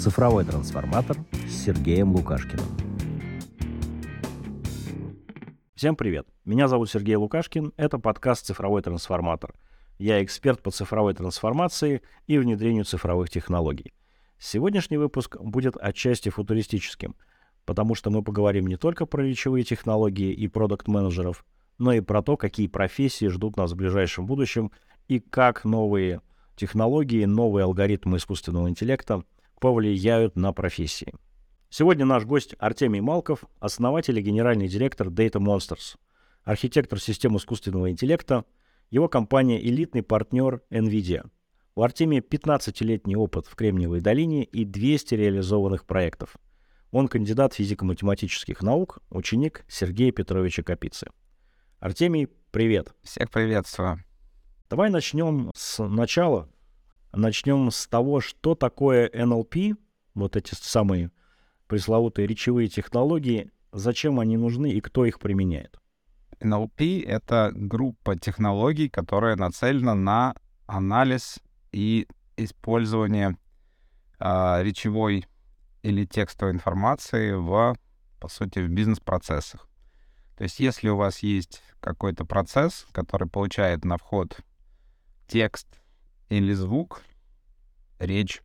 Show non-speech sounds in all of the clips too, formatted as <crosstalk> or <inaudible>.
Цифровой трансформатор с Сергеем Лукашкиным. Всем привет! Меня зовут Сергей Лукашкин. Это подкаст «Цифровой трансформатор». Я эксперт по цифровой трансформации и внедрению цифровых технологий. Сегодняшний выпуск будет отчасти футуристическим, потому что мы поговорим не только про речевые технологии и продукт-менеджеров, но и про то, какие профессии ждут нас в ближайшем будущем и как новые технологии, новые алгоритмы искусственного интеллекта повлияют на профессии. Сегодня наш гость Артемий Малков, основатель и генеральный директор Data Monsters, архитектор систем искусственного интеллекта, его компания элитный партнер NVIDIA. У Артемия 15-летний опыт в Кремниевой долине и 200 реализованных проектов. Он кандидат физико-математических наук, ученик Сергея Петровича Капицы. Артемий, привет. Всех приветствую. Давай начнем с начала. Начнем с того, что такое NLP, вот эти самые пресловутые речевые технологии, зачем они нужны и кто их применяет. NLP — это группа технологий, которая нацелена на анализ и использование э, речевой или текстовой информации в, по сути, в бизнес-процессах. То есть если у вас есть какой-то процесс, который получает на вход текст или звук, речь.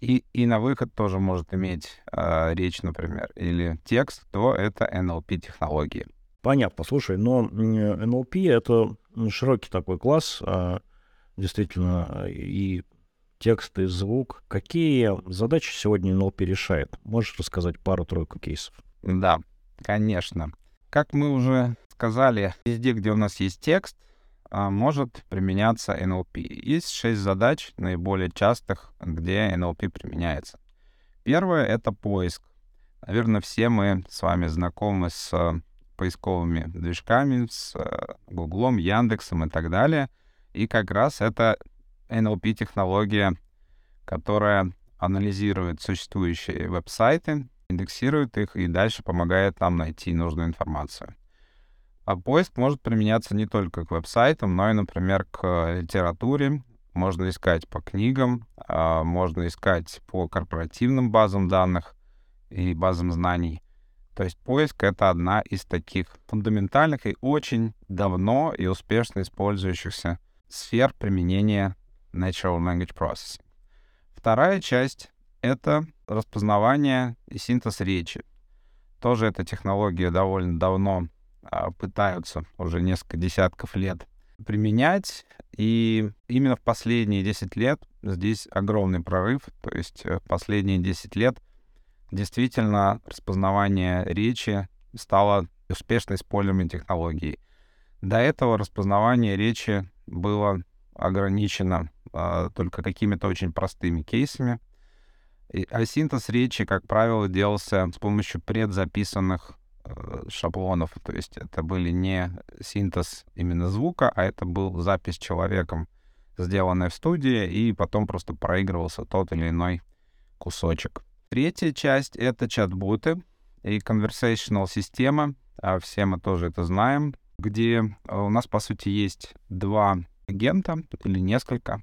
И, и на выход тоже может иметь э, речь, например, или текст, то это NLP-технологии. Понятно. Слушай, но NLP — это широкий такой класс, а, действительно, и текст, и звук. Какие задачи сегодня NLP решает? Можешь рассказать пару-тройку кейсов? Да, конечно. Как мы уже сказали, везде, где у нас есть текст, может применяться NLP. Есть шесть задач, наиболее частых, где NLP применяется. Первое — это поиск. Наверное, все мы с вами знакомы с э, поисковыми движками, с Гуглом, Яндексом и так далее. И как раз это NLP-технология, которая анализирует существующие веб-сайты, индексирует их и дальше помогает нам найти нужную информацию. А поиск может применяться не только к веб-сайтам, но и, например, к литературе. Можно искать по книгам, а, можно искать по корпоративным базам данных и базам знаний. То есть поиск — это одна из таких фундаментальных и очень давно и успешно использующихся сфер применения Natural Language Processing. Вторая часть — это распознавание и синтез речи. Тоже эта технология довольно давно пытаются уже несколько десятков лет применять. И именно в последние 10 лет здесь огромный прорыв. То есть в э, последние 10 лет действительно распознавание речи стало успешно используемой технологией. До этого распознавание речи было ограничено а, только какими-то очень простыми кейсами. И, а синтез речи, как правило, делался с помощью предзаписанных шаблонов. То есть это были не синтез именно звука, а это был запись человеком, сделанная в студии, и потом просто проигрывался тот или иной кусочек. Третья часть — это чат-боты и conversational система. А все мы тоже это знаем, где э, у нас, по сути, есть два агента или несколько,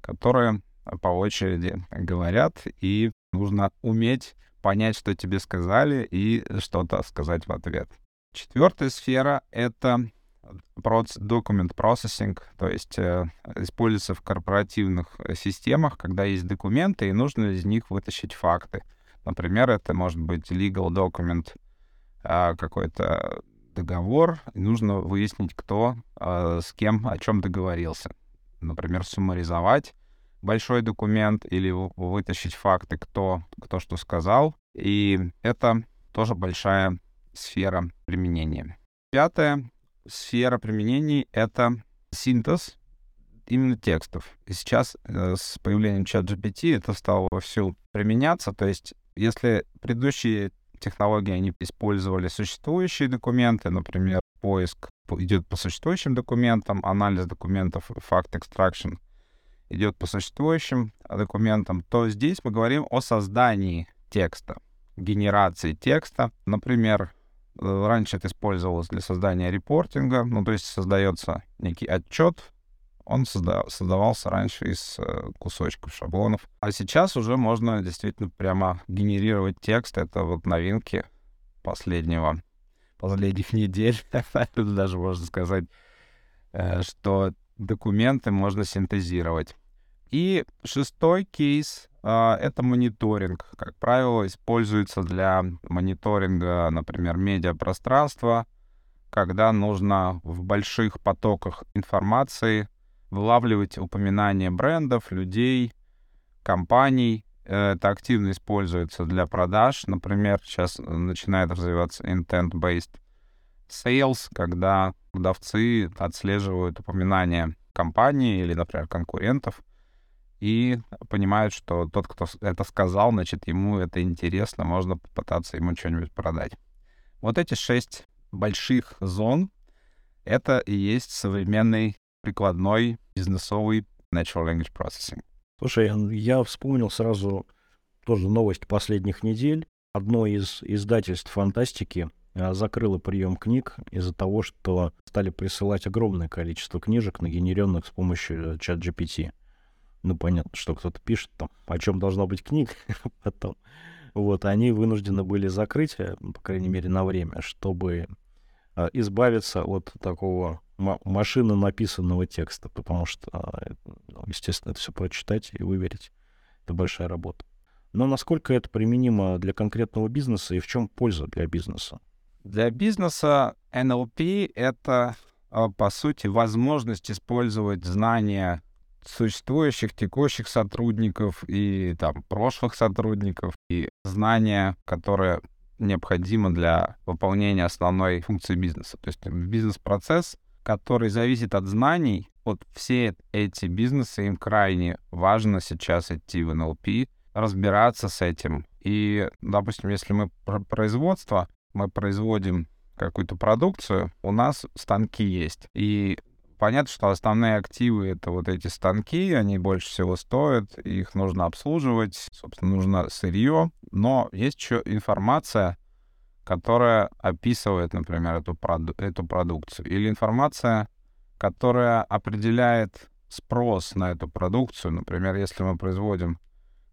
которые по очереди говорят, и нужно уметь понять, что тебе сказали, и что-то сказать в ответ. Четвертая сфера — это document processing, то есть э, используется в корпоративных системах, когда есть документы, и нужно из них вытащить факты. Например, это может быть legal document, э, какой-то договор, и нужно выяснить, кто э, с кем о чем договорился. Например, суммаризовать большой документ или вытащить факты, кто, кто что сказал. И это тоже большая сфера применения. Пятая сфера применений — это синтез именно текстов. И сейчас э, с появлением ChatGPT это стало вовсю применяться. То есть если предыдущие технологии, они использовали существующие документы, например, поиск идет по существующим документам, анализ документов, факт extraction идет по существующим документам, то здесь мы говорим о создании текста, генерации текста. Например, э, раньше это использовалось для создания репортинга, ну то есть создается некий отчет он созда- создавался раньше из э, кусочков шаблонов. А сейчас уже можно действительно прямо генерировать текст. Это вот новинки последнего, последних недель, <laughs> даже можно сказать, э, что документы можно синтезировать. И шестой кейс — это мониторинг. Как правило, используется для мониторинга, например, медиапространства, когда нужно в больших потоках информации вылавливать упоминания брендов, людей, компаний. Это активно используется для продаж. Например, сейчас начинает развиваться intent-based sales, когда продавцы отслеживают упоминания компании или, например, конкурентов, и понимают, что тот, кто это сказал, значит, ему это интересно, можно попытаться ему что-нибудь продать. Вот эти шесть больших зон — это и есть современный прикладной бизнесовый Natural Language Processing. Слушай, я вспомнил сразу тоже новость последних недель. Одно из издательств фантастики а, закрыло прием книг из-за того, что стали присылать огромное количество книжек, нагенеренных с помощью чат GPT. Ну, понятно, что кто-то пишет там, о чем должна быть книга <laughs> потом. Вот, они вынуждены были закрыть, э, по крайней мере, на время, чтобы а, избавиться от такого машины написанного текста, потому что, а, ну, естественно, это все прочитать и выверить. Это большая работа. Но насколько это применимо для конкретного бизнеса и в чем польза для бизнеса? Для бизнеса NLP — это, по сути, возможность использовать знания существующих, текущих сотрудников и там прошлых сотрудников, и знания, которые необходимы для выполнения основной функции бизнеса. То есть бизнес-процесс, который зависит от знаний, вот все эти бизнесы, им крайне важно сейчас идти в NLP, разбираться с этим. И, допустим, если мы про производство, мы производим какую-то продукцию, у нас станки есть. И понятно, что основные активы — это вот эти станки, они больше всего стоят, их нужно обслуживать, собственно, нужно сырье, но есть еще информация, которая описывает, например, эту, проду- эту продукцию, или информация, которая определяет спрос на эту продукцию. Например, если мы производим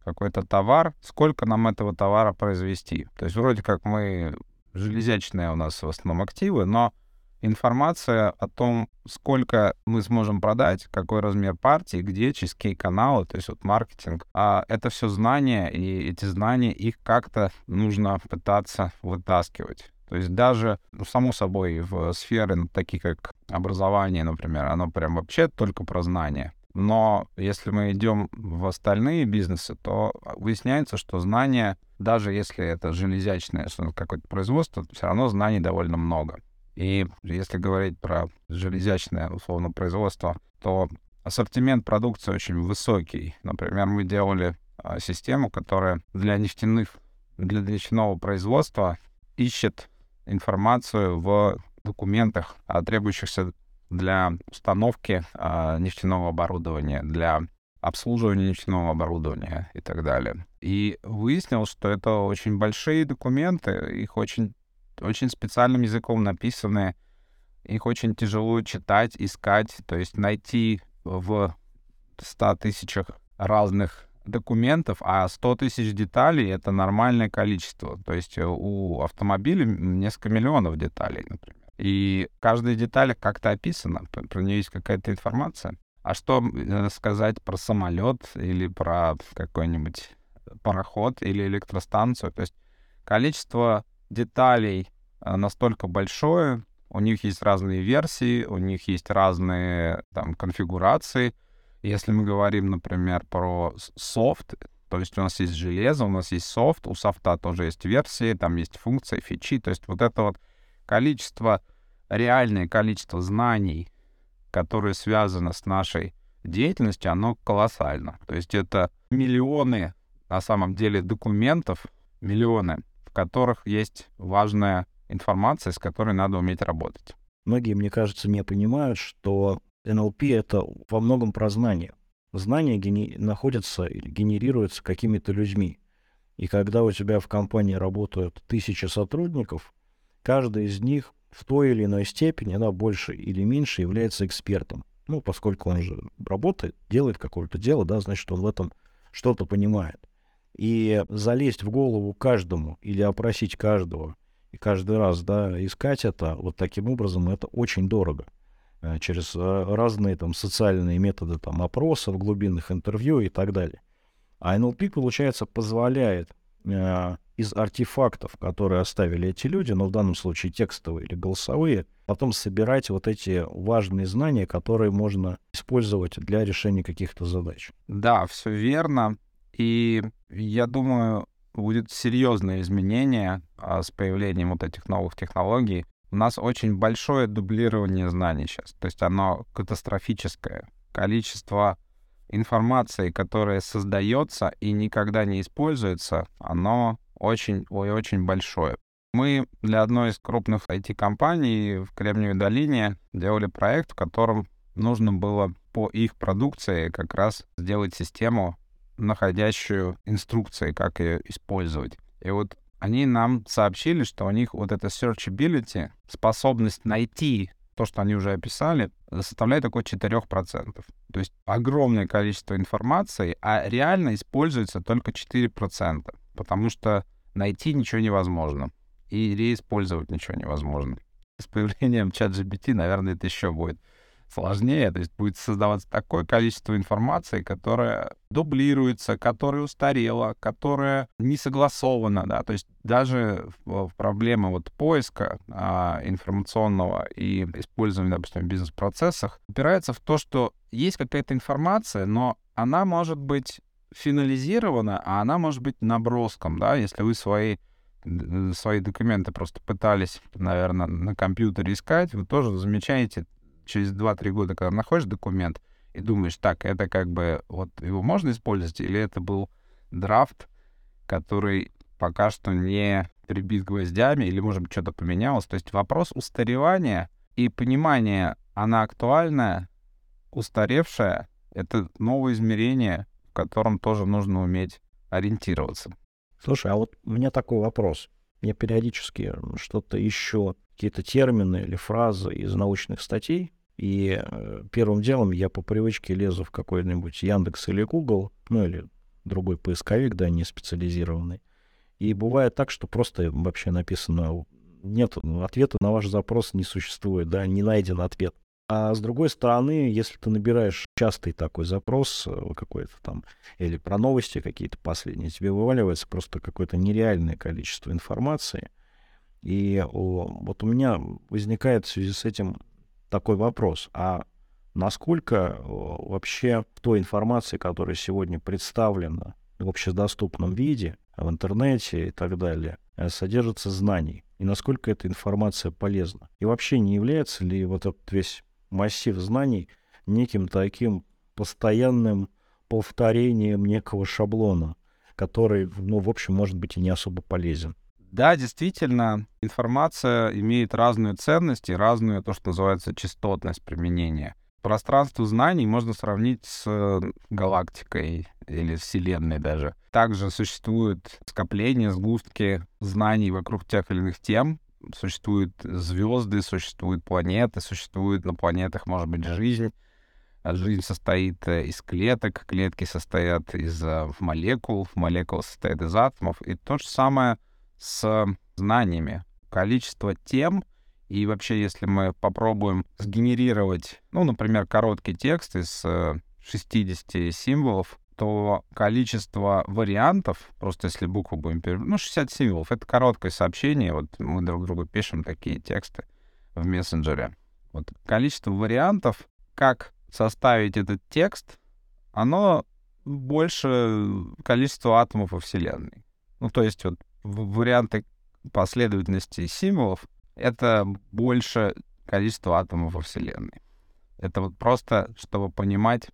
какой-то товар, сколько нам этого товара произвести. То есть вроде как мы железячные у нас в основном активы, но информация о том, сколько мы сможем продать, какой размер партии, где, через какие каналы, то есть вот маркетинг. А это все знания, и эти знания, их как-то нужно пытаться вытаскивать. То есть даже, ну, само собой, в сферы, ну, такие как образование, например, оно прям вообще только про знания. Но если мы идем в остальные бизнесы, то выясняется, что знания, даже если это железячное какое-то производство, все равно знаний довольно много. И если говорить про железячное, условно, производство, то ассортимент продукции очень высокий. Например, мы делали а, систему, которая для нефтяных, для нефтяного производства ищет информацию в документах, а, требующихся для установки а, нефтяного оборудования, для обслуживания нефтяного оборудования и так далее. И выяснилось, что это очень большие документы, их очень очень специальным языком написаны, их очень тяжело читать, искать, то есть найти в 100 тысячах разных документов, а 100 тысяч деталей — это нормальное количество. То есть у автомобиля несколько миллионов деталей, например. И каждая деталь как-то описана, про нее есть какая-то информация. А что э, сказать про самолет или про какой-нибудь пароход или электростанцию? То есть количество деталей а, настолько большое, у них есть разные версии, у них есть разные там конфигурации. Если мы говорим, например, про софт, то есть у нас есть железо, у нас есть софт, у софта тоже есть версии, там есть функции, фичи. То есть вот это вот количество, реальное количество знаний, которое связано с нашей деятельностью, оно колоссально. То есть это миллионы, на самом деле, документов, миллионы которых есть важная информация, с которой надо уметь работать. Многие, мне кажется, не понимают, что НЛП — это во многом про знания. Знания гени... находятся или генерируются какими-то людьми. И когда у тебя в компании работают тысячи сотрудников, каждый из них в той или иной степени, да, больше или меньше, является экспертом. Ну, поскольку он же работает, делает какое-то дело, да, значит, он в этом что-то понимает. И залезть в голову каждому или опросить каждого и каждый раз, да, искать это вот таким образом, это очень дорого. Э, через э, разные там социальные методы там опросов, глубинных интервью и так далее. А NLP, получается, позволяет э, из артефактов, которые оставили эти люди, но в данном случае текстовые или голосовые, потом собирать вот эти важные знания, которые можно использовать для решения каких-то задач. Да, все верно. И я думаю, будет серьезное изменение а, с появлением вот этих новых технологий. У нас очень большое дублирование знаний сейчас, то есть оно катастрофическое. Количество информации, которая создается и никогда не используется, оно очень, ой, очень большое. Мы для одной из крупных IT-компаний в Кремниевой долине делали проект, в котором нужно было по их продукции как раз сделать систему, находящую инструкции, как ее использовать. И вот они нам сообщили, что у них вот эта searchability, способность найти то, что они уже описали, составляет около 4%. То есть огромное количество информации, а реально используется только 4%, потому что найти ничего невозможно и реиспользовать ничего невозможно. С появлением чат GPT, наверное, это еще будет сложнее, то есть будет создаваться такое количество информации, которая дублируется, которая устарела, которая не согласована, да, то есть даже проблемы вот поиска а, информационного и использования, допустим, в бизнес-процессах упирается в то, что есть какая-то информация, но она может быть финализирована, а она может быть наброском, да, если вы свои свои документы просто пытались, наверное, на компьютере искать, вы тоже замечаете через 2-3 года, когда находишь документ и думаешь, так, это как бы, вот его можно использовать, или это был драфт, который пока что не прибит гвоздями, или, может быть, что-то поменялось. То есть вопрос устаревания и понимания, она актуальная, устаревшая, это новое измерение, в котором тоже нужно уметь ориентироваться. Слушай, а вот у меня такой вопрос. Я периодически что-то еще, какие-то термины или фразы из научных статей и э, первым делом я по привычке лезу в какой-нибудь Яндекс или Google, ну или другой поисковик, да, не специализированный. И бывает так, что просто вообще написано, нет, ответа на ваш запрос не существует, да, не найден ответ. А с другой стороны, если ты набираешь частый такой запрос э, какой-то там, или про новости какие-то последние, тебе вываливается просто какое-то нереальное количество информации. И вот у меня возникает в связи с этим такой вопрос. А насколько вообще той информации, которая сегодня представлена в общедоступном виде, в интернете и так далее, э, содержится знаний? И насколько эта информация полезна? И вообще не является ли вот этот весь массив знаний неким таким постоянным повторением некого шаблона, который, ну, в общем, может быть и не особо полезен? Да, действительно, информация имеет разную ценность и разную, то, что называется, частотность применения. Пространство знаний можно сравнить с э, галактикой или Вселенной даже. Также существуют скопления, сгустки знаний вокруг тех или иных тем. Существуют звезды, существуют планеты, существует на планетах, может быть, жизнь. Жизнь состоит э, из клеток, клетки состоят из э, молекул, молекулы состоят из атомов. И то же самое — с знаниями. Количество тем, и вообще, если мы попробуем сгенерировать, ну, например, короткий текст из 60 э, символов, то количество вариантов, просто если букву будем переводить, ну, 60 символов, это короткое сообщение, вот мы друг другу пишем такие тексты в мессенджере. Вот количество вариантов, как составить этот текст, оно больше количества атомов во Вселенной. Ну, то есть вот варианты последовательности символов — это больше количество атомов во Вселенной. Это вот просто, чтобы понимать,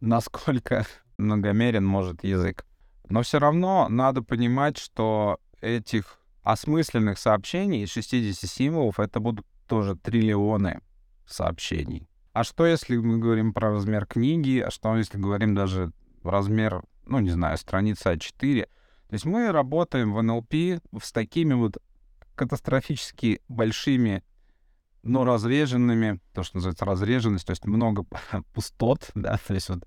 насколько <laughs> многомерен может язык. Но все равно надо понимать, что этих осмысленных сообщений из 60 символов это будут тоже триллионы сообщений. А что, если мы говорим про размер книги? А что, если говорим даже размер, ну, не знаю, страница А4? То есть мы работаем в НЛП с такими вот катастрофически большими но разреженными, то, что называется разреженность, то есть много <laughs> пустот, да, то есть вот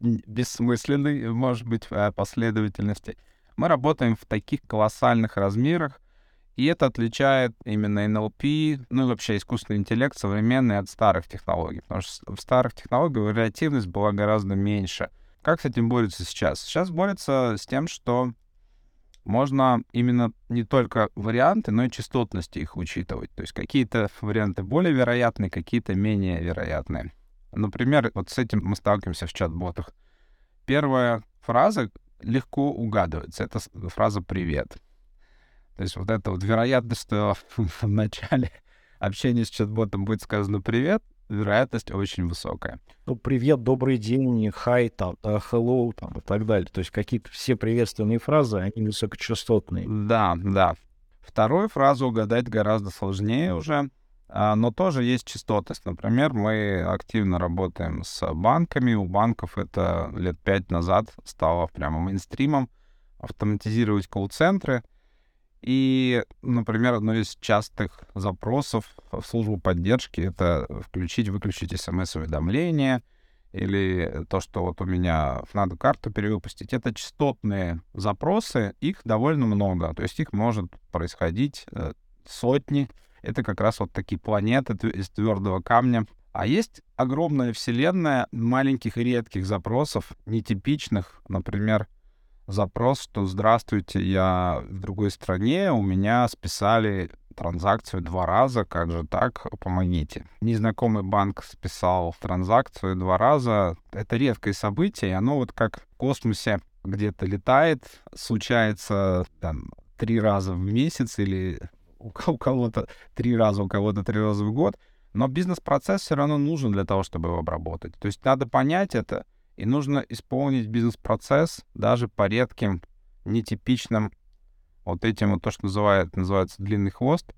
бессмысленной, может быть, э, последовательности. Мы работаем в таких колоссальных размерах, и это отличает именно NLP, ну и вообще искусственный интеллект современный от старых технологий. Потому что в старых технологиях вариативность была гораздо меньше. Как с этим борются сейчас? Сейчас борются с тем, что можно именно не только варианты, но и частотности их учитывать. То есть какие-то варианты более вероятные, какие-то менее вероятные. Например, вот с этим мы сталкиваемся в чат-ботах. Первая фраза легко угадывается. Это фраза «привет». То есть вот эта вот вероятность, что <laughs> в начале общения с чат-ботом будет сказано «привет», вероятность очень высокая. Ну, привет, добрый день, хай, там, hello, там, и так далее. То есть какие-то все приветственные фразы, они высокочастотные. Да, да. Вторую фразу угадать гораздо сложнее уже, а, но тоже есть частотность. Например, мы активно работаем с банками. У банков это лет пять назад стало прямо мейнстримом автоматизировать колл-центры. И, например, одно из частых запросов в службу поддержки — это включить-выключить смс-уведомления или то, что вот у меня надо карту перевыпустить. Это частотные запросы, их довольно много. То есть их может происходить э, сотни. Это как раз вот такие планеты из твердого камня. А есть огромная вселенная маленьких и редких запросов, нетипичных, например, запрос, что «Здравствуйте, я в другой стране, у меня списали транзакцию два раза, как же так, помогите». Незнакомый банк списал транзакцию два раза. Это редкое событие, и оно вот как в космосе где-то летает, случается там три раза в месяц или у кого-то три раза, у кого-то три раза в год, но бизнес-процесс все равно нужен для того, чтобы его обработать. То есть надо понять это, и нужно исполнить бизнес-процесс даже по редким, нетипичным, вот этим вот то, что называют, называется длинный хвост,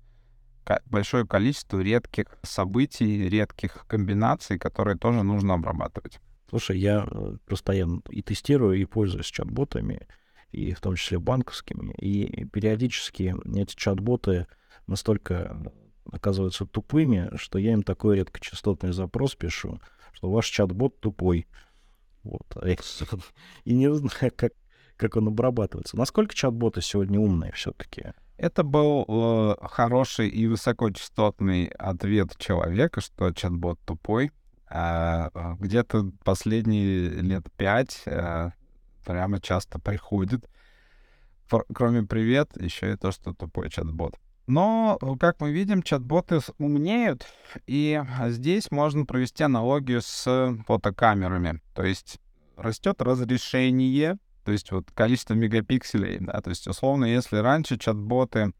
большое количество редких событий, редких комбинаций, которые тоже нужно обрабатывать. Слушай, я э, постоянно и тестирую, и пользуюсь чат-ботами, и в том числе банковскими, и периодически эти чат-боты настолько оказываются тупыми, что я им такой редкочастотный запрос пишу, что ваш чат-бот тупой. Вот. <laughs> И не знаю, как, как он обрабатывается. Насколько чат-боты сегодня умные все-таки? Это был э, хороший и высокочастотный ответ человека, что чат-бот тупой. А, а где-то последние лет пять а, прямо часто приходит. Кроме привет, еще и то, что тупой чат-бот. Но, э, как мы видим, чат-боты умнеют, и здесь можно провести аналогию с фотокамерами. То есть растет разрешение, то есть вот количество мегапикселей, да, то есть условно, если раньше чат-боты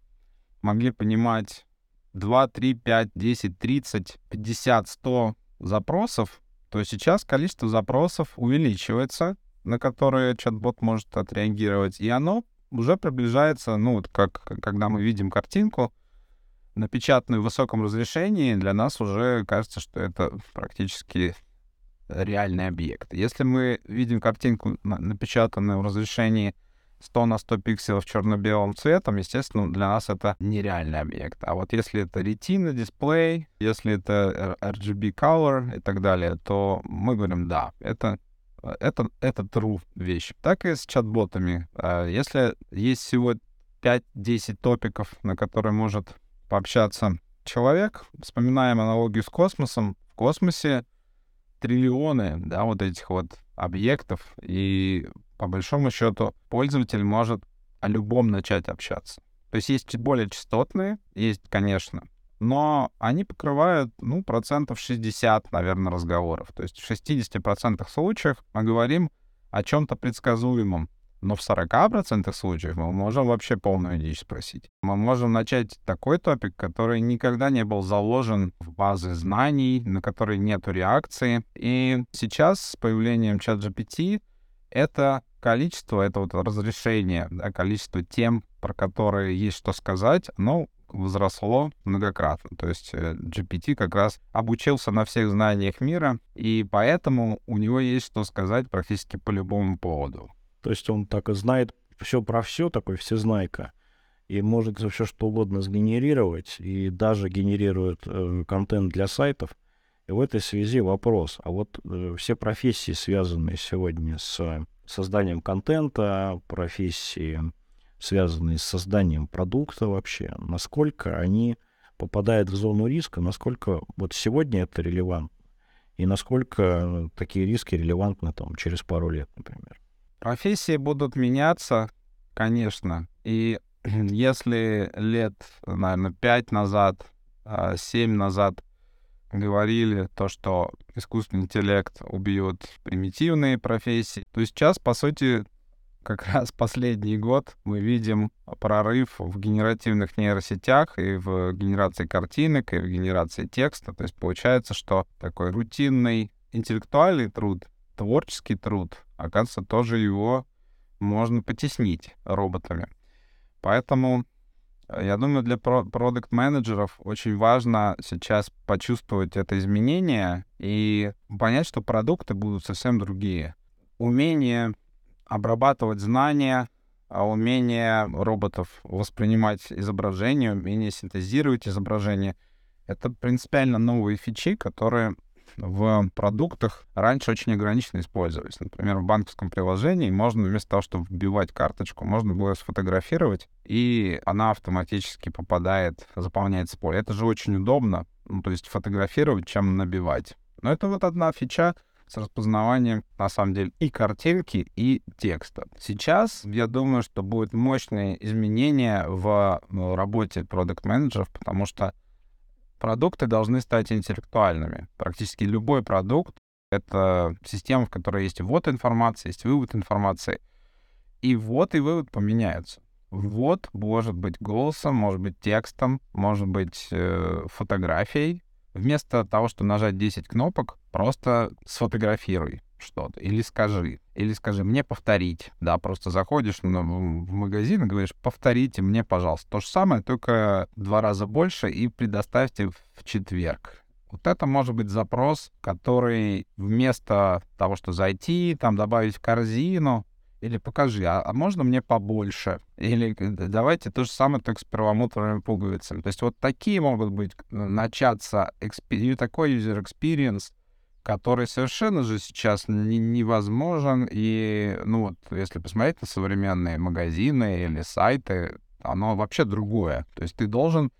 могли понимать 2, 3, 5, 10, 30, 50, 100 запросов, то сейчас количество запросов увеличивается, на которые чат-бот может отреагировать, и оно уже приближается, ну, вот как когда мы видим картинку, напечатанную в высоком разрешении, для нас уже кажется, что это практически реальный объект. Если мы видим картинку, напечатанную в разрешении 100 на 100 пикселов черно-белым цветом, естественно, для нас это нереальный объект. А вот если это Retina дисплей, если это RGB color и так далее, то мы говорим, да, это это, это true вещь. Так и с чат-ботами. А если есть всего 5-10 топиков, на которые может пообщаться человек, вспоминаем аналогию с космосом. В космосе триллионы, да, вот этих вот объектов, и по большому счету пользователь может о любом начать общаться. То есть есть более частотные, есть, конечно, но они покрывают, ну, процентов 60, наверное, разговоров. То есть в 60% случаев мы говорим о чем-то предсказуемом. Но в 40% случаев мы можем вообще полную дичь спросить. Мы можем начать такой топик, который никогда не был заложен в базы знаний, на который нету реакции. И сейчас с появлением чат GPT это количество, это вот разрешение, да, количество тем, про которые есть что сказать, оно возросло многократно. То есть э, GPT как раз обучился на всех знаниях мира, и поэтому у него есть что сказать практически по любому поводу. То есть он так и знает все про все, такой всезнайка. и может все что угодно сгенерировать, и даже генерирует э, контент для сайтов. И в этой связи вопрос, а вот э, все профессии, связанные сегодня с созданием контента, профессии, связанные с созданием продукта вообще, насколько они попадают в зону риска, насколько вот сегодня это релевантно, и насколько такие риски релевантны там через пару лет, например. Профессии будут меняться, конечно, и <clears throat> если лет, наверное, пять назад, а, семь назад говорили то, что искусственный интеллект убьет примитивные профессии, то сейчас, по сути, как раз последний год мы видим прорыв в генеративных нейросетях и в генерации картинок, и в генерации текста. То есть получается, что такой рутинный интеллектуальный труд, творческий труд, оказывается, тоже его можно потеснить роботами. Поэтому э, я думаю, для продукт-менеджеров очень важно сейчас почувствовать это изменение и понять, что продукты будут совсем другие. Умение обрабатывать знания, а умение роботов воспринимать изображение, умение синтезировать изображение — это принципиально новые фичи, которые в продуктах раньше очень ограниченно использовались. Например, в банковском приложении можно вместо того, чтобы вбивать карточку, можно было сфотографировать, и она автоматически попадает, заполняется поле. Это же очень удобно, ну, то есть фотографировать, чем набивать. Но это вот одна фича с распознаванием, на самом деле, и картинки, и текста. Сейчас, я думаю, что будет мощные изменения в работе продукт-менеджеров, потому что продукты должны стать интеллектуальными. Практически любой продукт — это система, в которой есть ввод информации, есть вывод информации. И ввод и вывод поменяются. Ввод может быть голосом, может быть текстом, может быть э, фотографией. Вместо того, чтобы нажать 10 кнопок, просто сфотографируй что-то, или скажи, или скажи мне повторить, да, просто заходишь в магазин и говоришь, повторите мне, пожалуйста, то же самое, только два раза больше и предоставьте в четверг. Вот это может быть запрос, который вместо того, что зайти, там добавить в корзину, или покажи, а, а можно мне побольше? Или давайте то же самое, только с первомутровыми пуговицами. То есть вот такие могут быть, начаться, такой user experience, который совершенно же сейчас не, невозможен. И, ну вот, если посмотреть на современные магазины или сайты, оно вообще другое. То есть ты должен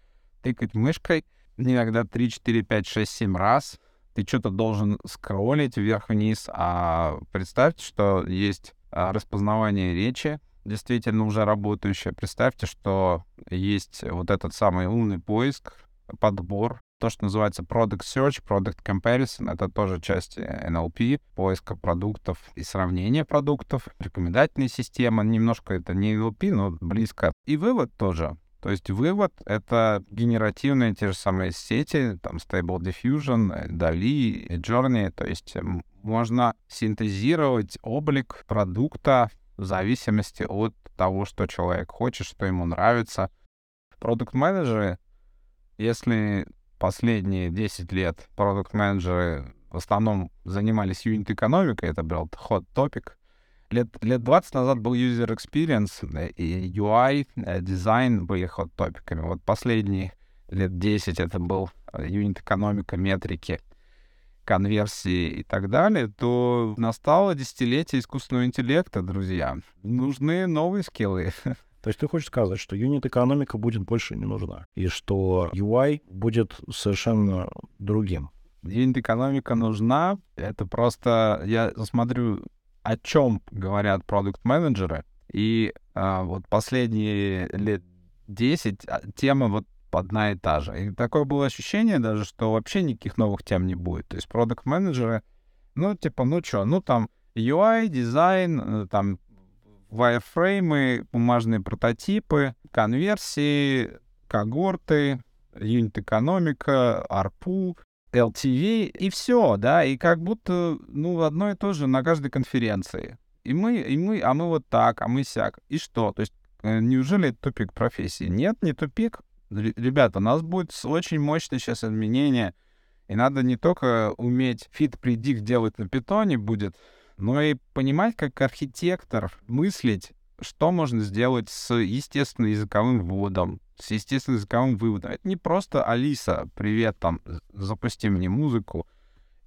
тыкать мышкой иногда 3, 4, 5, 6, 7 раз. Ты что-то должен скроллить вверх-вниз. А представьте, что есть распознавание речи, действительно уже работающее. Представьте, что есть вот этот самый умный поиск, подбор то, что называется Product Search, Product Comparison, это тоже часть NLP, поиска продуктов и сравнения продуктов, рекомендательные системы, немножко это не NLP, но близко. И вывод тоже. То есть вывод — это генеративные те же самые сети, там Stable Diffusion, DALI, Journey, то есть можно синтезировать облик продукта в зависимости от того, что человек хочет, что ему нравится. Продукт-менеджеры, если последние 10 лет продукт-менеджеры в основном занимались юнит-экономикой, это был hot topic. Лет, лет 20 назад был user experience, и UI, э, дизайн были hot топиками. Вот последние лет 10 это был э, юнит-экономика, метрики, конверсии и так далее, то настало десятилетие искусственного интеллекта, друзья. Нужны новые скиллы. <laughs> То есть ты хочешь сказать, что юнит-экономика будет больше не нужна, и что UI будет совершенно другим? Юнит-экономика нужна. Это просто... Я смотрю, о чем говорят продукт-менеджеры, и а, вот последние лет 10 а, тема вот одна и та же. И такое было ощущение даже, что вообще никаких новых тем не будет. То есть продукт-менеджеры, ну, типа, ну что, ну там UI, дизайн, э, там wireframe, бумажные прототипы, конверсии, когорты, юнит-экономика, ARPU, LTV, и все, да, и как будто, ну, одно и то же на каждой конференции. И мы, и мы, а мы вот так, а мы сяк. И что? То есть, э, неужели это тупик профессии? Нет, не тупик. Ребята, у нас будет очень мощное сейчас изменение, и надо не только уметь fit-predict делать на питоне будет, но и понимать, как архитектор, мыслить что можно сделать с естественным языковым вводом, с естественным языковым выводом. Это не просто Алиса, привет, там, запусти мне музыку.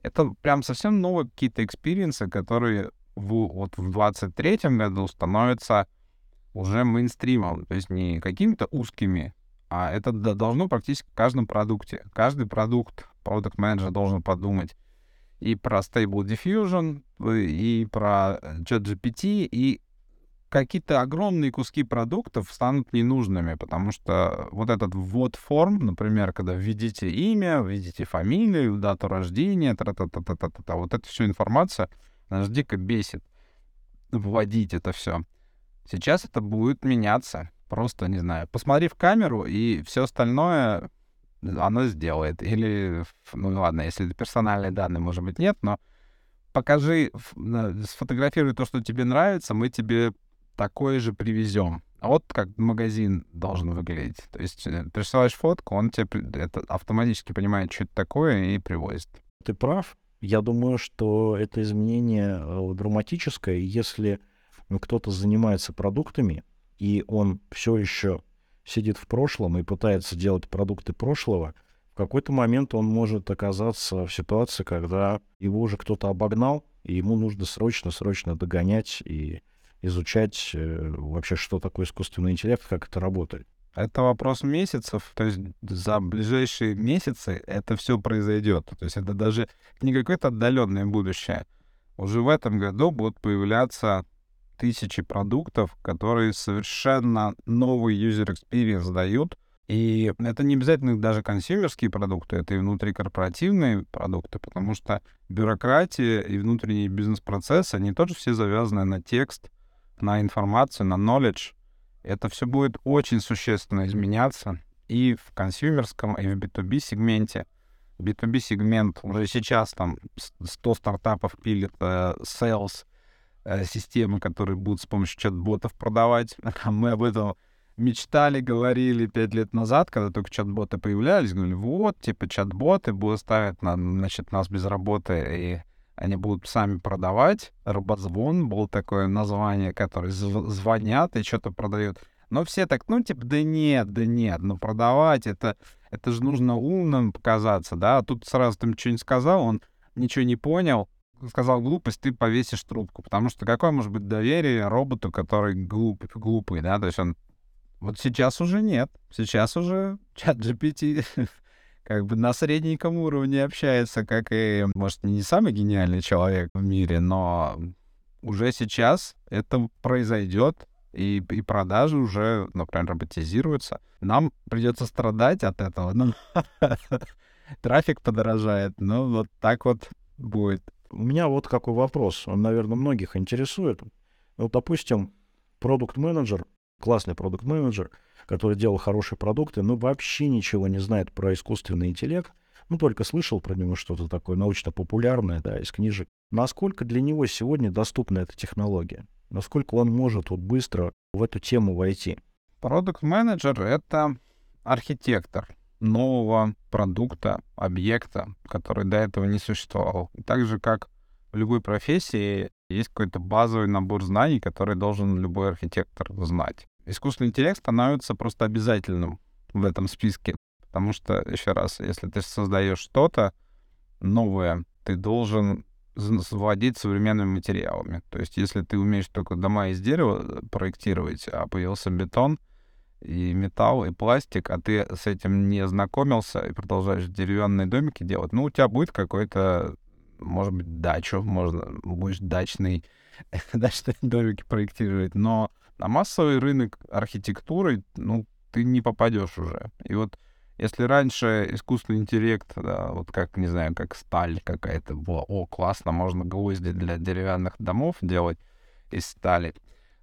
Это прям совсем новые какие-то experience ы, которые в, вот в 23-м году становятся уже мейнстримом, то есть не какими-то узкими, а это должно практически в каждом продукте. Каждый продукт продукт менеджер должен подумать и про Stable Diffusion, и про ChatGPT, и какие-то огромные куски продуктов станут ненужными, потому что вот этот ввод форм, например, когда введите имя, введите фамилию, дату рождения, та -та -та -та -та -та, вот эта всю информация нас дико бесит вводить это все. Сейчас это будет меняться. Просто, не знаю, посмотри в камеру, и все остальное оно сделает. Или, ну ладно, если персональные данные, может быть, нет, но покажи, сфотографируй то, что тебе нравится, мы тебе такое же привезем. Вот как магазин должен выглядеть. То есть э, присылаешь фотку, он тебе это автоматически понимает, что это такое, и привозит. Ты прав. Я думаю, что это изменение э, драматическое. Если ну, кто-то занимается продуктами, и он все еще сидит в прошлом и пытается делать продукты прошлого, в какой-то момент он может оказаться в ситуации, когда его уже кто-то обогнал, и ему нужно срочно-срочно догонять и изучать э, вообще, что такое искусственный интеллект, как это работает. Это вопрос месяцев, то есть за ближайшие месяцы это все произойдет. То есть это даже не какое-то отдаленное будущее. Уже в этом году будут появляться тысячи продуктов, которые совершенно новый user experience дают. И это не обязательно даже консюмерские продукты, это и внутрикорпоративные продукты, потому что бюрократия и внутренний бизнес-процесс, они тоже все завязаны на текст, на информацию, на knowledge. Это все будет очень существенно изменяться и в консюмерском, и в B2B сегменте. B2B сегмент уже сейчас там 100 стартапов пилит э, sales системы, которые будут с помощью чат-ботов продавать. <laughs> Мы об этом мечтали, говорили пять лет назад, когда только чат-боты появлялись, говорили, вот, типа, чат-боты будут ставить на, значит, нас без работы, и они будут сами продавать. Робозвон был такое название, которое звонят и что-то продают. Но все так, ну, типа, да нет, да нет, ну, продавать, это, это же нужно умным показаться, да, а тут сразу ты им что-нибудь сказал, он ничего не понял, сказал глупость, ты повесишь трубку. Потому что какое может быть доверие роботу, который глуп, глупый, да? То есть он... Вот сейчас уже нет. Сейчас уже чат GPT <laughs> как бы на средненьком уровне общается, как и, может, не самый гениальный человек в мире, но уже сейчас это произойдет, и, и продажи уже, например, роботизируются. Нам придется страдать от этого. <laughs> <laughs> Трафик подорожает. Ну, вот так вот будет. У меня вот какой вопрос, он, наверное, многих интересует. Вот, допустим, продукт-менеджер, классный продукт-менеджер, который делал хорошие продукты, но вообще ничего не знает про искусственный интеллект, ну, только слышал про него что-то такое научно-популярное, да, из книжек. Насколько для него сегодня доступна эта технология? Насколько он может вот быстро в эту тему войти? Продукт-менеджер — это архитектор нового продукта, объекта, который до этого не существовал. И так же, как в любой профессии, есть какой-то базовый набор знаний, который должен любой архитектор знать. Искусственный интеллект становится просто обязательным в этом списке, потому что, еще раз, если ты создаешь что-то новое, ты должен владеть современными материалами. То есть, если ты умеешь только дома из дерева проектировать, а появился бетон, и металл, и пластик, а ты с этим не знакомился и продолжаешь деревянные домики делать, ну, у тебя будет какой-то, может быть, дачу, можно, будешь дачный, <laughs> дачные домики проектировать, но на массовый рынок архитектуры, ну, ты не попадешь уже. И вот если раньше искусственный интеллект, да, вот как, не знаю, как сталь какая-то была, о, классно, можно гвозди для деревянных домов делать из стали,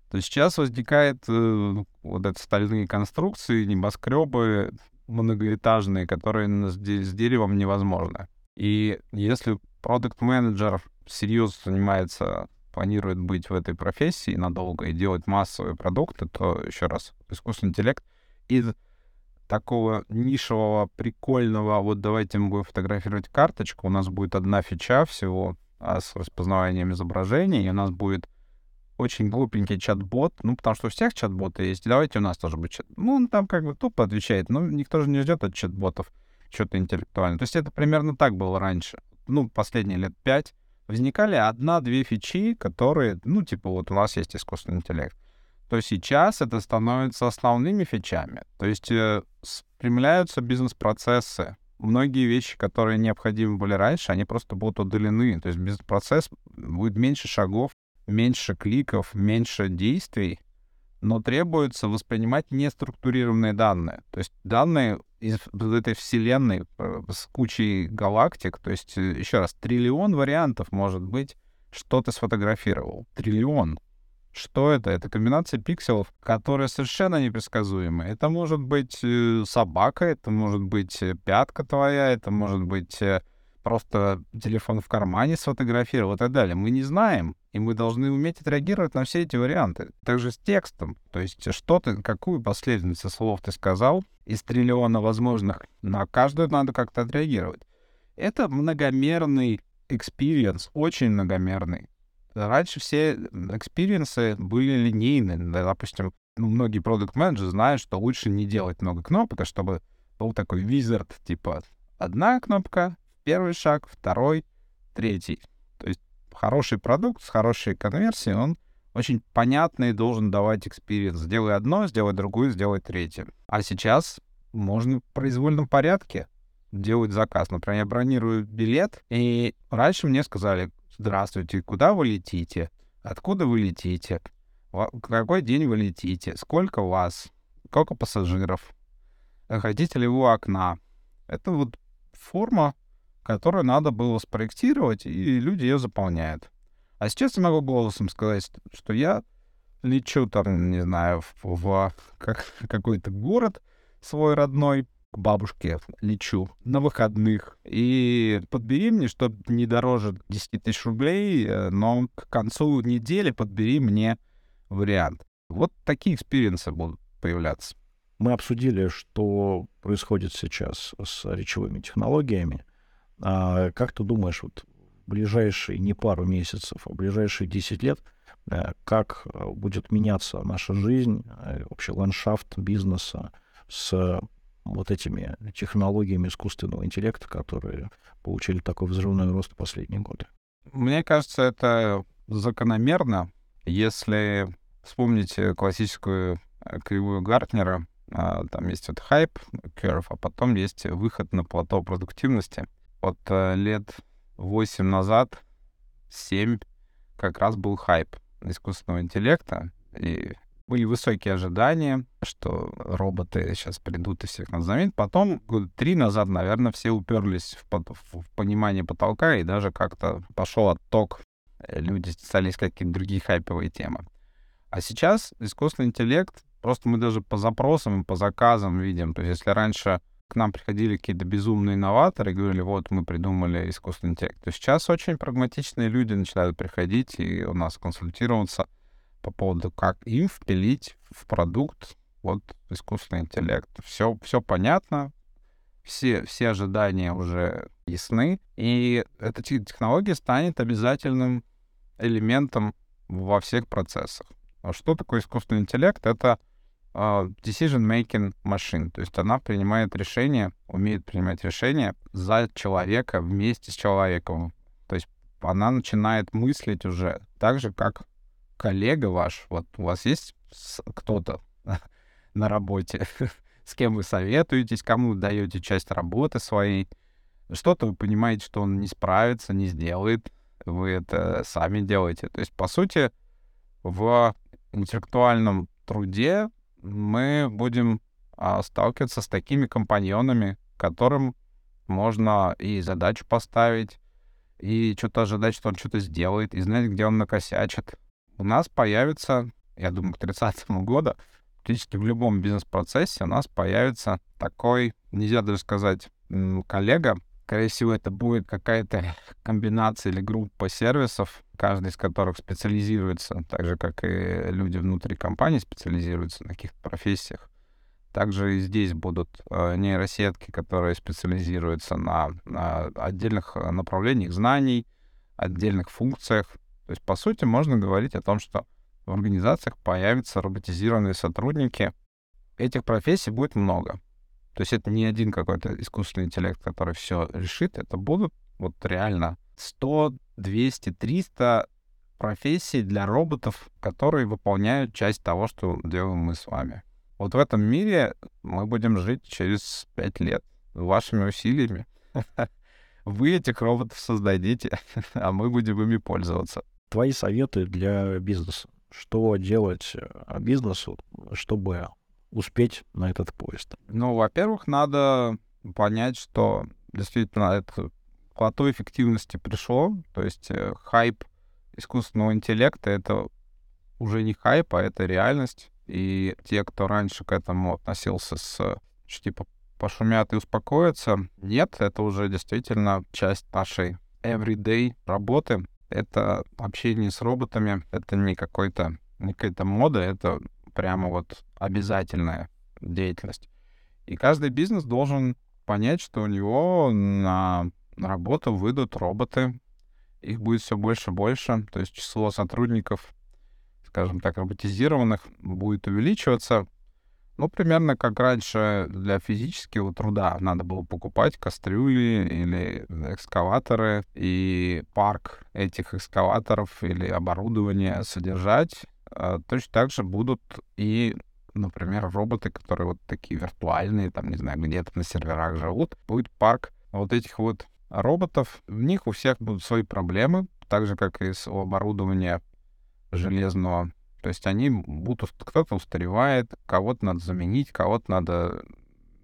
то сейчас возникает э, вот эти стальные конструкции, небоскребы многоэтажные, которые с, с деревом невозможно. И если продукт-менеджер серьезно занимается, планирует быть в этой профессии надолго и делать массовые продукты, то, еще раз, искусственный интеллект из такого нишевого, прикольного, вот давайте мы будем фотографировать карточку, у нас будет одна фича всего а с распознаванием изображений, и у нас будет очень глупенький чат-бот, ну, потому что у всех чат-боты есть, давайте у нас тоже будет чат. Ну, он там как бы тупо отвечает, но никто же не ждет от чат-ботов что-то интеллектуальное. То есть это примерно так было раньше. Ну, последние лет пять возникали одна-две фичи, которые, ну, типа, вот у нас есть искусственный интеллект. То сейчас это становится основными фичами. То есть э, спрямляются бизнес-процессы. Многие вещи, которые необходимы были раньше, они просто будут удалены. То есть бизнес-процесс будет меньше шагов, меньше кликов, меньше действий, но требуется воспринимать неструктурированные данные. То есть данные из этой вселенной э, с кучей галактик, то есть, э, еще раз, триллион вариантов может быть, что ты сфотографировал. Триллион. Что это? Это комбинация пикселов, которая совершенно непредсказуемая. Это может быть э, собака, это может быть пятка твоя, это может быть просто телефон в кармане сфотографировал и так далее. Мы не знаем, и мы должны уметь отреагировать на все эти варианты. Также с текстом. То есть что ты, какую последовательность слов ты сказал из триллиона возможных, на каждую надо как-то отреагировать. Это многомерный experience, очень многомерный. Раньше все experience ы были линейны. Допустим, ну, многие продукт менеджеры знают, что лучше не делать много кнопок, а чтобы был такой wizard, типа одна кнопка, первый шаг, второй, третий. Хороший продукт с хорошей конверсией, он очень понятный должен давать experience. Сделай одно, сделай другую, сделай третье. А сейчас можно в произвольном порядке делать заказ. Например, я бронирую билет, и раньше мне сказали, здравствуйте, куда вы летите? Откуда вы летите? В какой день вы летите? Сколько вас? Сколько пассажиров? Хотите ли вы окна? Это вот форма которую надо было спроектировать, и люди ее заполняют. А сейчас я могу голосом сказать, что я лечу там, не знаю, в, в как, <laughs> какой-то город свой родной, к бабушке лечу на выходных. И подбери мне, чтобы не дороже 10 тысяч рублей, э, но к концу недели подбери мне вариант. Вот такие experience ы будут появляться. Мы обсудили, что происходит сейчас с речевыми технологиями. А как ты думаешь, вот в ближайшие не пару месяцев, а в ближайшие 10 лет, э, как э, будет меняться наша жизнь, э, вообще ландшафт бизнеса с вот этими технологиями искусственного интеллекта, которые получили такой взрывной рост в последние годы? Мне кажется, это закономерно, если вспомните классическую кривую Гартнера, а, там есть вот хайп, curve, а потом есть выход на плато продуктивности — вот э, лет 8 назад, 7, как раз был хайп искусственного интеллекта, и были высокие ожидания, что роботы сейчас придут и всех нас заменят. Потом, года три назад, наверное, все уперлись в, под, в понимание потолка, и даже как-то пошел отток. Э, люди стали искать какие-то другие хайповые темы. А сейчас искусственный интеллект, просто мы даже по запросам и по заказам видим. То есть если раньше к нам приходили какие-то безумные инноваторы и говорили, вот мы придумали искусственный интеллект. То сейчас очень прагматичные люди начинают приходить и у нас консультироваться по поводу, как им впилить в продукт вот искусственный интеллект. Все, все понятно, все, все ожидания уже ясны, и эта технология станет обязательным элементом во всех процессах. А что такое искусственный интеллект? Это decision-making machine, то есть она принимает решения, умеет принимать решения за человека вместе с человеком. То есть она начинает мыслить уже так же, как коллега ваш. Вот у вас есть кто-то <laughs> на работе, <laughs> с кем вы советуетесь, кому даете часть работы своей. Что-то вы понимаете, что он не справится, не сделает, вы это сами делаете. То есть, по сути, в интеллектуальном труде мы будем а, сталкиваться с такими компаньонами, которым можно и задачу поставить, и что-то ожидать, что он что-то сделает, и знать, где он накосячит. У нас появится, я думаю, к 30 году, практически в любом бизнес-процессе у нас появится такой, нельзя даже сказать, коллега, Скорее всего, это будет какая-то комбинация или группа сервисов, каждый из которых специализируется, так же, как и люди внутри компании специализируются на каких-то профессиях. Также и здесь будут э, нейросетки, которые специализируются на, на отдельных направлениях знаний, отдельных функциях. То есть, по сути, можно говорить о том, что в организациях появятся роботизированные сотрудники. Этих профессий будет много. То есть это не один какой-то искусственный интеллект, который все решит. Это будут вот реально 100, 200, 300 профессий для роботов, которые выполняют часть того, что делаем мы с вами. Вот в этом мире мы будем жить через 5 лет вашими усилиями. <laughs> Вы этих роботов создадите, <laughs> а мы будем ими пользоваться. Твои советы для бизнеса. Что делать э, бизнесу, чтобы успеть на этот поезд? Ну, во-первых, надо понять, что действительно это плато эффективности пришло, то есть э, хайп искусственного интеллекта — это уже не хайп, а это реальность. И те, кто раньше к этому относился с что, типа пошумят и успокоятся, нет, это уже действительно часть нашей everyday работы. Это общение с роботами, это не какой-то не какая-то мода, это прямо вот обязательная деятельность. И каждый бизнес должен понять, что у него на работу выйдут роботы, их будет все больше и больше, то есть число сотрудников, скажем так, роботизированных будет увеличиваться. Ну, примерно как раньше для физического труда надо было покупать кастрюли или экскаваторы, и парк этих экскаваторов или оборудование содержать. А точно так же будут и например, роботы, которые вот такие виртуальные, там, не знаю, где-то на серверах живут, будет парк вот этих вот роботов. В них у всех будут свои проблемы, так же, как и с оборудования железного. То есть они будут, кто-то устаревает, кого-то надо заменить, кого-то надо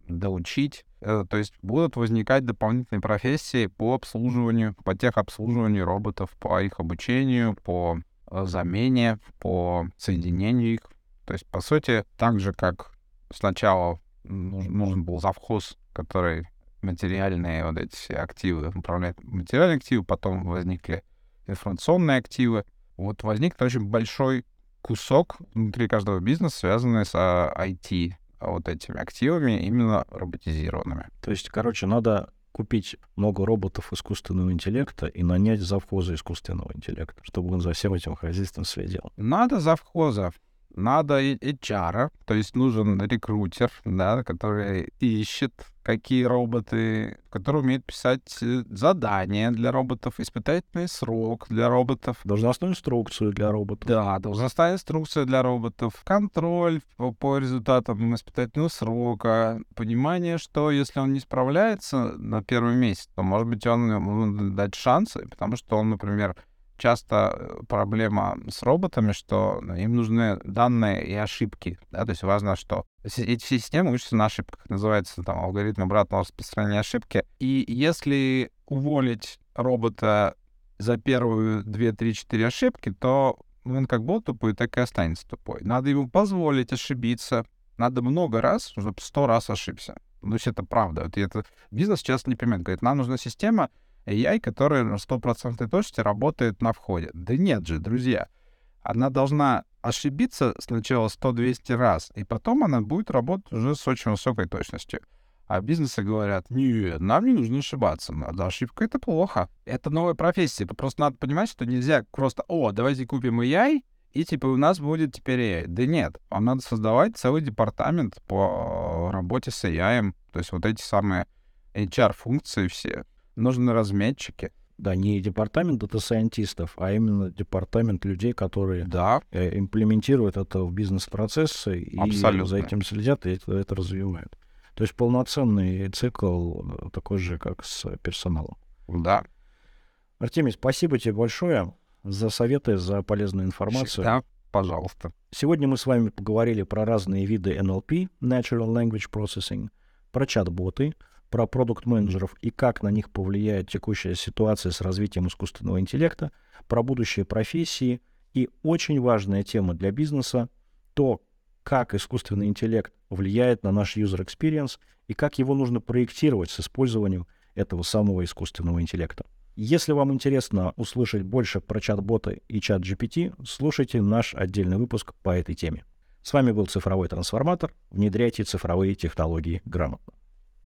доучить. Э, то есть будут возникать дополнительные профессии по обслуживанию, по техобслуживанию роботов, по их обучению, по замене, по соединению их. То есть, по сути, так же, как сначала нужен был завхоз, который материальные вот эти все активы, управляет материальные активы, потом возникли информационные активы. Вот возник очень большой кусок внутри каждого бизнеса, связанный с IT, а, вот этими активами, именно роботизированными. То есть, короче, надо купить много роботов искусственного интеллекта и нанять завхоза искусственного интеллекта, чтобы он за всем этим хозяйством следил. Надо завхоза надо HR, то есть нужен рекрутер, да, который ищет какие роботы, который умеет писать э, задания для роботов, испытательный срок для роботов. Должностную инструкцию для роботов. Да, должностная инструкция для роботов, контроль по, по результатам испытательного срока, понимание, что если он не справляется на первый месяц, то, может быть, он, он дать шансы, потому что он, например, часто э, проблема с роботами, что им нужны данные и ошибки. Да? То есть важно, что эти системы учатся на ошибках. Называется там алгоритм обратного распространения ошибки. И если уволить робота за первую 2, 3, 4 ошибки, то он как был тупой, так и останется тупой. Надо ему позволить ошибиться. Надо много раз, чтобы сто раз ошибся. Ну, есть это правда. Вот это бизнес часто не понимает. Говорит, нам нужна система, AI, которая на стопроцентной точности работает на входе. Да нет же, друзья. Она должна ошибиться сначала 100-200 раз, и потом она будет работать уже с очень высокой точностью. А бизнесы говорят, нет, нам не нужно ошибаться. Надо ошибка — это плохо. Это новая профессия. Просто надо понимать, что нельзя просто, о, давайте купим AI, и типа у нас будет теперь AI. Да нет, вам надо создавать целый департамент по работе с AI. То есть вот эти самые HR-функции все нужны разметчики. Да, не департамент дата-сайентистов, а именно департамент людей, которые да. Э, имплементируют это в бизнес-процессы и за этим следят и это, это развивают. То есть полноценный цикл э, такой же, как с персоналом. Да. Артемий, спасибо тебе большое за советы, за полезную информацию. Да, пожалуйста. Сегодня мы с вами поговорили про разные виды NLP, Natural Language Processing, про чат-боты, про продукт-менеджеров и как на них повлияет текущая ситуация с развитием искусственного интеллекта, про будущие профессии и очень важная тема для бизнеса — то, как искусственный интеллект влияет на наш user experience и как его нужно проектировать с использованием этого самого искусственного интеллекта. Если вам интересно услышать больше про чат-боты и чат GPT, слушайте наш отдельный выпуск по этой теме. С вами был цифровой трансформатор. Внедряйте цифровые технологии грамотно.